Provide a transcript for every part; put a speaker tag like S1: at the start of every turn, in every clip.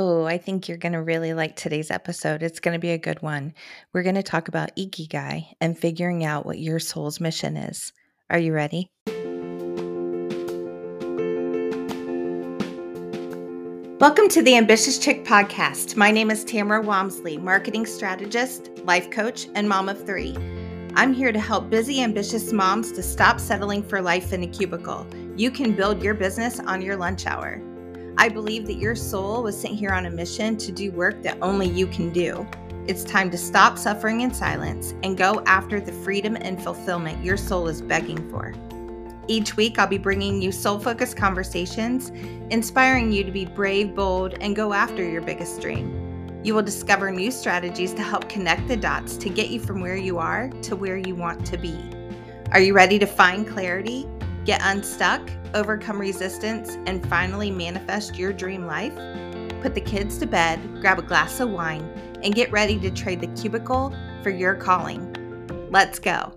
S1: Oh, I think you're going to really like today's episode. It's going to be a good one. We're going to talk about Ikigai and figuring out what your soul's mission is. Are you ready? Welcome to the Ambitious Chick podcast. My name is Tamara Walmsley, marketing strategist, life coach, and mom of three. I'm here to help busy, ambitious moms to stop settling for life in a cubicle. You can build your business on your lunch hour. I believe that your soul was sent here on a mission to do work that only you can do. It's time to stop suffering in silence and go after the freedom and fulfillment your soul is begging for. Each week, I'll be bringing you soul focused conversations, inspiring you to be brave, bold, and go after your biggest dream. You will discover new strategies to help connect the dots to get you from where you are to where you want to be. Are you ready to find clarity, get unstuck, overcome resistance, and finally manifest your dream life? Put the kids to bed, grab a glass of wine, and get ready to trade the cubicle for your calling. Let's go.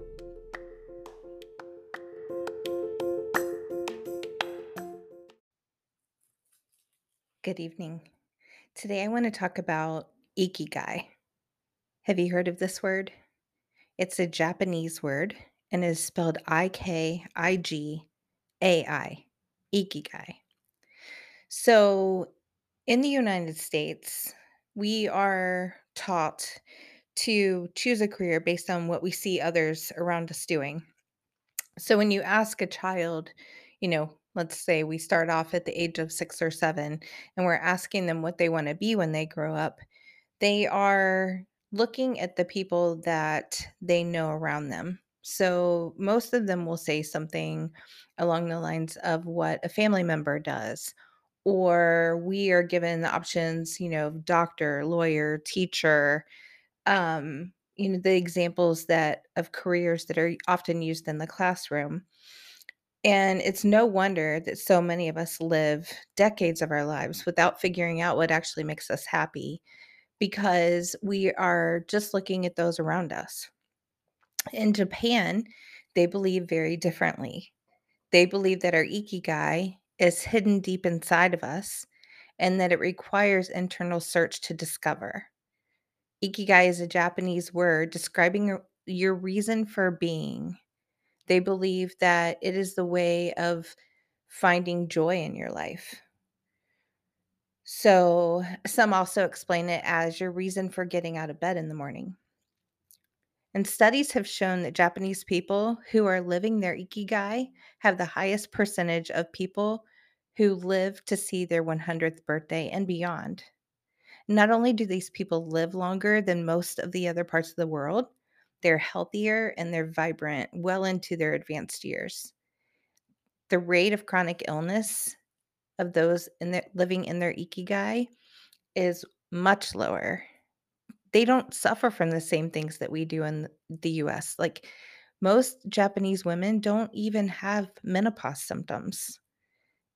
S1: Good evening. Today I want to talk about ikigai. Have you heard of this word? It's a Japanese word and is spelled I K I G AI, Ikigai. So, in the United States, we are taught to choose a career based on what we see others around us doing. So, when you ask a child, you know, let's say we start off at the age of six or seven, and we're asking them what they want to be when they grow up, they are looking at the people that they know around them. So most of them will say something along the lines of what a family member does. Or we are given the options, you know, doctor, lawyer, teacher, um, you know, the examples that of careers that are often used in the classroom. And it's no wonder that so many of us live decades of our lives without figuring out what actually makes us happy because we are just looking at those around us. In Japan, they believe very differently. They believe that our ikigai is hidden deep inside of us and that it requires internal search to discover. Ikigai is a Japanese word describing your reason for being. They believe that it is the way of finding joy in your life. So, some also explain it as your reason for getting out of bed in the morning. And studies have shown that Japanese people who are living their ikigai have the highest percentage of people who live to see their 100th birthday and beyond. Not only do these people live longer than most of the other parts of the world, they're healthier and they're vibrant well into their advanced years. The rate of chronic illness of those in the, living in their ikigai is much lower they don't suffer from the same things that we do in the US. Like most Japanese women don't even have menopause symptoms.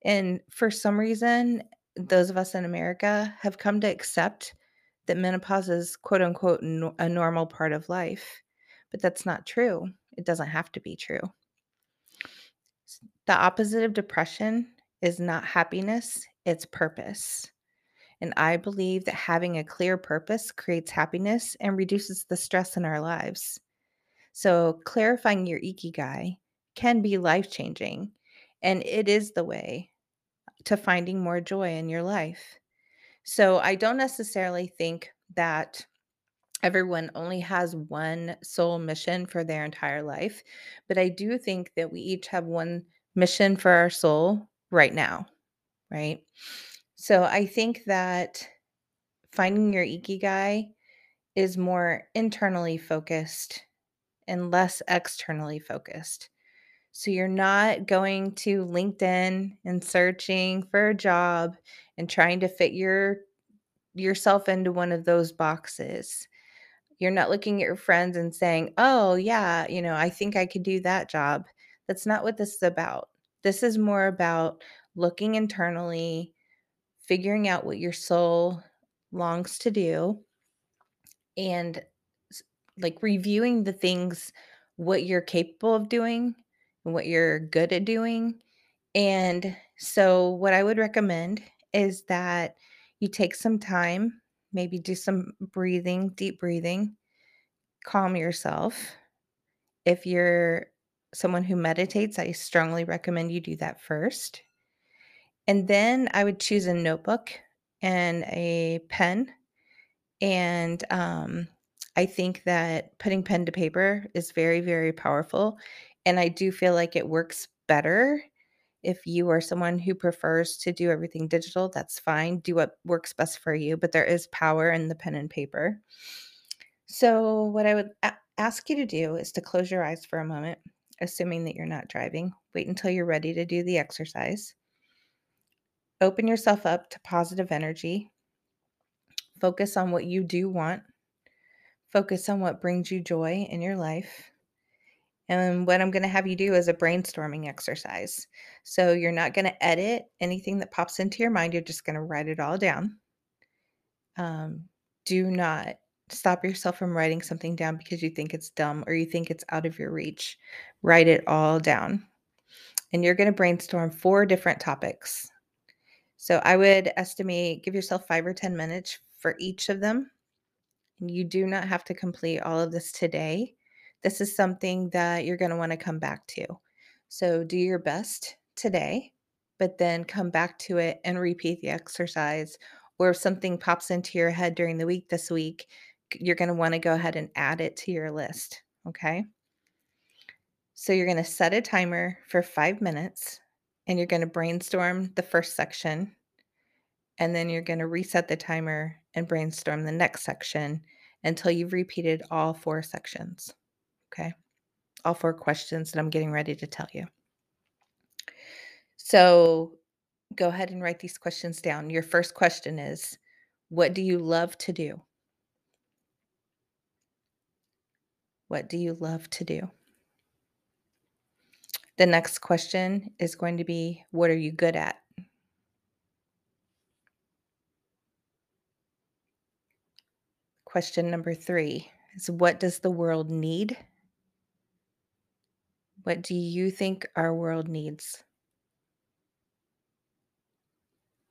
S1: And for some reason, those of us in America have come to accept that menopause is quote unquote no- a normal part of life. But that's not true. It doesn't have to be true. The opposite of depression is not happiness, it's purpose. And I believe that having a clear purpose creates happiness and reduces the stress in our lives. So, clarifying your ikigai can be life changing, and it is the way to finding more joy in your life. So, I don't necessarily think that everyone only has one soul mission for their entire life, but I do think that we each have one mission for our soul right now, right? So I think that finding your ikigai is more internally focused and less externally focused. So you're not going to LinkedIn and searching for a job and trying to fit your yourself into one of those boxes. You're not looking at your friends and saying, "Oh, yeah, you know, I think I could do that job." That's not what this is about. This is more about looking internally, figuring out what your soul longs to do and like reviewing the things what you're capable of doing and what you're good at doing and so what i would recommend is that you take some time, maybe do some breathing, deep breathing, calm yourself. If you're someone who meditates, I strongly recommend you do that first. And then I would choose a notebook and a pen. And um, I think that putting pen to paper is very, very powerful. And I do feel like it works better if you are someone who prefers to do everything digital, that's fine. Do what works best for you, but there is power in the pen and paper. So, what I would a- ask you to do is to close your eyes for a moment, assuming that you're not driving. Wait until you're ready to do the exercise. Open yourself up to positive energy. Focus on what you do want. Focus on what brings you joy in your life. And what I'm going to have you do is a brainstorming exercise. So you're not going to edit anything that pops into your mind, you're just going to write it all down. Um, do not stop yourself from writing something down because you think it's dumb or you think it's out of your reach. Write it all down. And you're going to brainstorm four different topics. So I would estimate, give yourself five or 10 minutes for each of them. You do not have to complete all of this today. This is something that you're going to want to come back to. So do your best today, but then come back to it and repeat the exercise. Or if something pops into your head during the week this week, you're going to want to go ahead and add it to your list. Okay. So you're going to set a timer for five minutes and you're going to brainstorm the first section. And then you're going to reset the timer and brainstorm the next section until you've repeated all four sections. Okay. All four questions that I'm getting ready to tell you. So go ahead and write these questions down. Your first question is What do you love to do? What do you love to do? The next question is going to be What are you good at? Question number three is What does the world need? What do you think our world needs?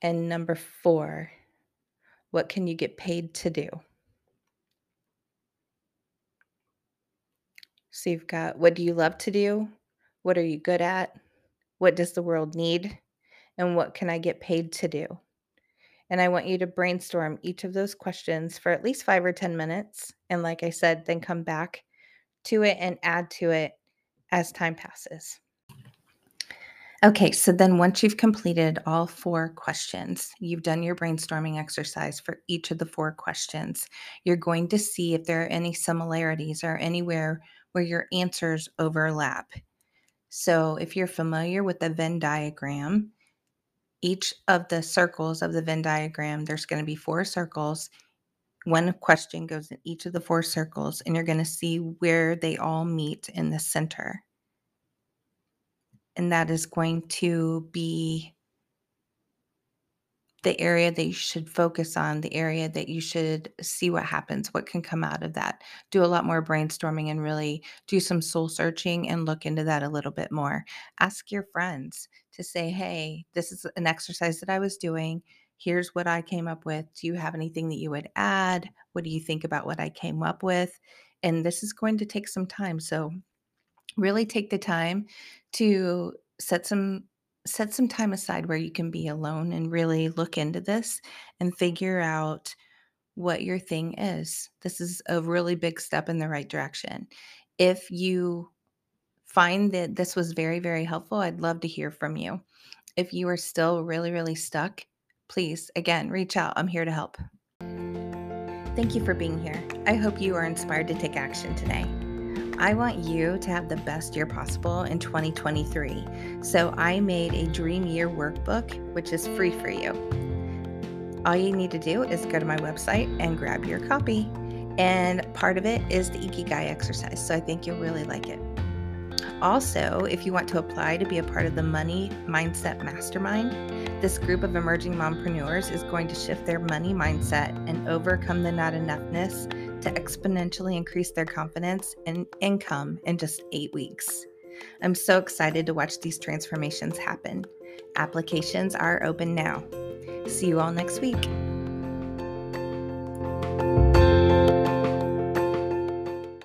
S1: And number four, what can you get paid to do? So you've got what do you love to do? What are you good at? What does the world need? And what can I get paid to do? And I want you to brainstorm each of those questions for at least five or 10 minutes. And like I said, then come back to it and add to it as time passes. Okay, so then once you've completed all four questions, you've done your brainstorming exercise for each of the four questions, you're going to see if there are any similarities or anywhere where your answers overlap. So if you're familiar with the Venn diagram, each of the circles of the Venn diagram, there's going to be four circles. One question goes in each of the four circles, and you're going to see where they all meet in the center and that is going to be the area that you should focus on, the area that you should see what happens, what can come out of that. Do a lot more brainstorming and really do some soul searching and look into that a little bit more. Ask your friends to say, hey, this is an exercise that I was doing. Here's what I came up with. Do you have anything that you would add? What do you think about what I came up with? And this is going to take some time. So, really take the time to set some set some time aside where you can be alone and really look into this and figure out what your thing is. This is a really big step in the right direction. If you find that this was very, very helpful, I'd love to hear from you. If you are still really, really stuck, please, again, reach out. I'm here to help. Thank you for being here. I hope you are inspired to take action today. I want you to have the best year possible in 2023. So I made a Dream Year workbook, which is free for you. All you need to do is go to my website and grab your copy. And part of it is the Ikigai exercise. So I think you'll really like it. Also, if you want to apply to be a part of the Money Mindset Mastermind, this group of emerging mompreneurs is going to shift their money mindset and overcome the not enoughness to exponentially increase their confidence and income in just eight weeks. I'm so excited to watch these transformations happen. Applications are open now. See you all next week.